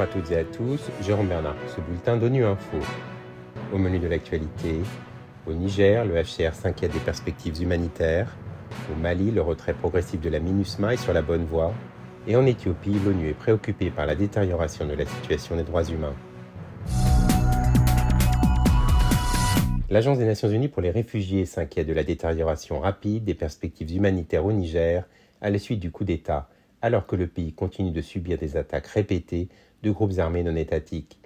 Bonjour à toutes et à tous, Jérôme Bernard ce bulletin d'ONU Info. Au menu de l'actualité, au Niger, le HCR s'inquiète des perspectives humanitaires. Au Mali, le retrait progressif de la MINUSMA est sur la bonne voie. Et en Éthiopie, l'ONU est préoccupée par la détérioration de la situation des droits humains. L'Agence des Nations Unies pour les réfugiés s'inquiète de la détérioration rapide des perspectives humanitaires au Niger à la suite du coup d'État alors que le pays continue de subir des attaques répétées de groupes armés non étatiques.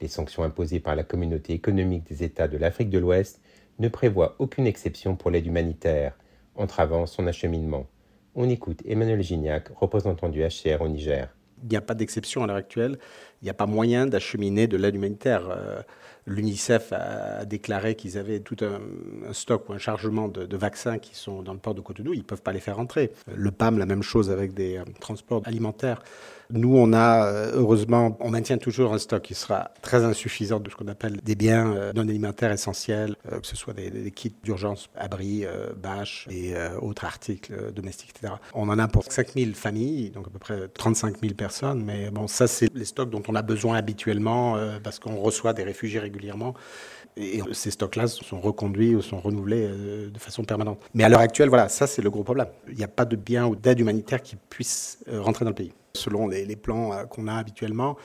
Les sanctions imposées par la communauté économique des États de l'Afrique de l'Ouest ne prévoient aucune exception pour l'aide humanitaire, entravant son acheminement. On écoute Emmanuel Gignac, représentant du HCR au Niger. Il n'y a pas d'exception à l'heure actuelle. Il n'y a pas moyen d'acheminer de l'aide humanitaire. Euh, L'UNICEF a déclaré qu'ils avaient tout un, stock ou un chargement de, vaccins qui sont dans le port de Cotonou. Ils ne peuvent pas les faire rentrer. Le PAM, la même chose avec des euh, transports alimentaires. Nous, on a, euh, heureusement, on maintient toujours un stock qui sera très insuffisant de ce qu'on appelle des biens euh, non alimentaires essentiels, que ce soit des, kits d'urgence, abris, bâches et autres articles domestiques, etc. On en a pour 5000 familles, donc à peu près 35 000 personnes. Mais bon, ça, c'est les stocks dont on a besoin habituellement parce qu'on reçoit des réfugiés régulièrement. Et ces stocks-là sont reconduits ou sont renouvelés euh, de façon permanente. Mais à l'heure actuelle, voilà, ça c'est le gros problème. Il n'y a pas de biens ou d'aide humanitaire qui puissent euh, rentrer dans le pays. Selon les, plans euh, qu'on a habituellement,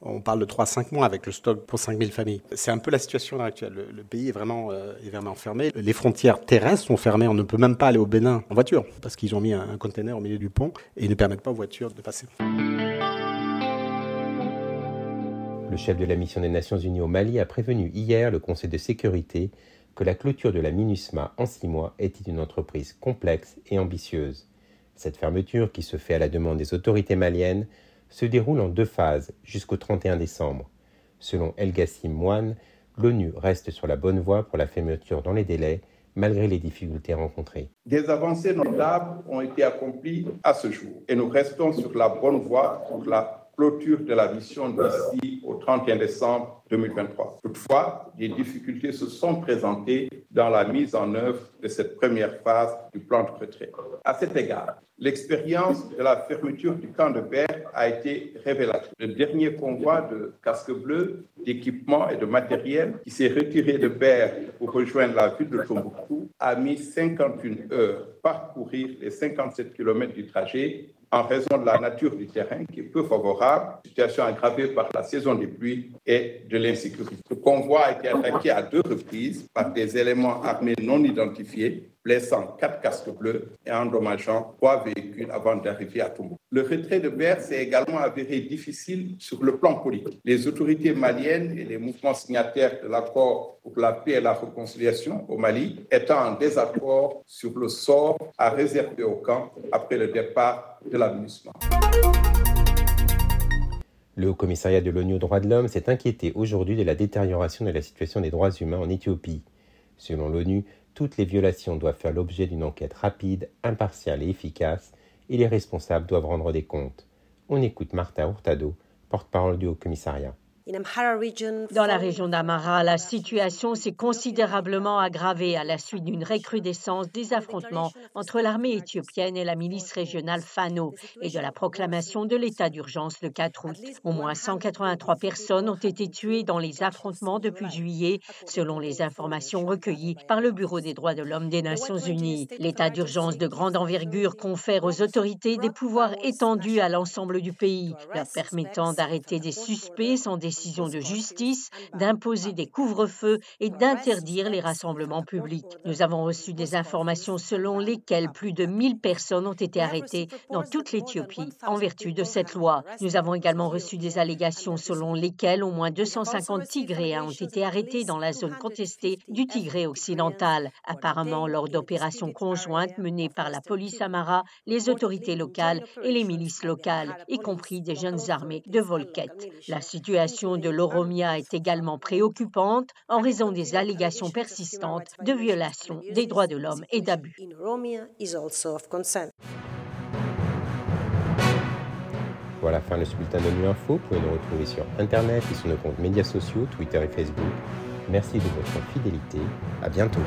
on parle de 3-5 mois avec le stock pour 5000 familles. C'est un peu la situation actuelle. Le, pays est vraiment, est vraiment fermé. Les frontières terrestres sont fermées. On ne peut même pas aller au Bénin en voiture parce qu'ils ont mis un, un container au milieu du pont et ils ne permettent pas aux voitures de passer. Le chef de la mission des Nations Unies au Mali a prévenu hier le Conseil de sécurité que la clôture de la MINUSMA en six mois était une entreprise complexe et ambitieuse. Cette fermeture, qui se fait à la demande des autorités maliennes, se déroule en deux phases jusqu'au 31 décembre. Selon El Gassim Moine, l'ONU reste sur la bonne voie pour la fermeture dans les délais, malgré les difficultés rencontrées. Des avancées notables ont été accomplies à ce jour et nous restons sur la bonne voie pour la clôture de la mission d'ici au 31 décembre 2023. Toutefois, des difficultés se sont présentées dans la mise en œuvre de cette première phase du plan de retrait. À cet égard, l'expérience de la fermeture du camp de Berre a été révélatrice. Le dernier convoi de casques bleus, d'équipements et de matériel qui s'est retiré de Berre pour rejoindre la ville de Tombouctou a mis 51 heures parcourir les 57 km du trajet en raison de la nature du terrain qui est peu favorable, situation aggravée par la saison des pluies et de l'insécurité. Le convoi a été attaqué à deux reprises par des éléments armés non identifiés blessant quatre casques bleus et endommageant trois véhicules avant d'arriver à Tombouctou. Le retrait de Berre s'est également avéré difficile sur le plan politique. Les autorités maliennes et les mouvements signataires de l'accord pour la paix et la réconciliation au Mali étant en désaccord sur le sort à réserver au camp après le départ de l'aménagement. Le Haut Commissariat de l'ONU aux droits de l'homme s'est inquiété aujourd'hui de la détérioration de la situation des droits humains en Éthiopie. Selon l'ONU, toutes les violations doivent faire l'objet d'une enquête rapide, impartiale et efficace, et les responsables doivent rendre des comptes. On écoute Martha Hurtado, porte-parole du Haut Commissariat. Dans la région d'Amara, la situation s'est considérablement aggravée à la suite d'une recrudescence des affrontements entre l'armée éthiopienne et la milice régionale Fano et de la proclamation de l'état d'urgence le 4 août. Au moins 183 personnes ont été tuées dans les affrontements depuis juillet, selon les informations recueillies par le Bureau des droits de l'homme des Nations unies. L'état d'urgence de grande envergure confère aux autorités des pouvoirs étendus à l'ensemble du pays, leur permettant d'arrêter des suspects sans des décision de justice d'imposer des couvre-feux et d'interdire les rassemblements publics. Nous avons reçu des informations selon lesquelles plus de 1000 personnes ont été arrêtées dans toute l'Éthiopie en vertu de cette loi. Nous avons également reçu des allégations selon lesquelles au moins 250 Tigréens ont été arrêtés dans la zone contestée du Tigré occidental, apparemment lors d'opérations conjointes menées par la police Amara, les autorités locales et les milices locales, y compris des jeunes armées de Volquette. La situation de l'Oromia est également préoccupante en raison des allégations persistantes de violations des droits de l'homme et d'abus. Voilà fin le bulletin de Nu Info. Vous pouvez nous retrouver sur Internet et sur nos comptes médias sociaux, Twitter et Facebook. Merci de votre fidélité. À bientôt.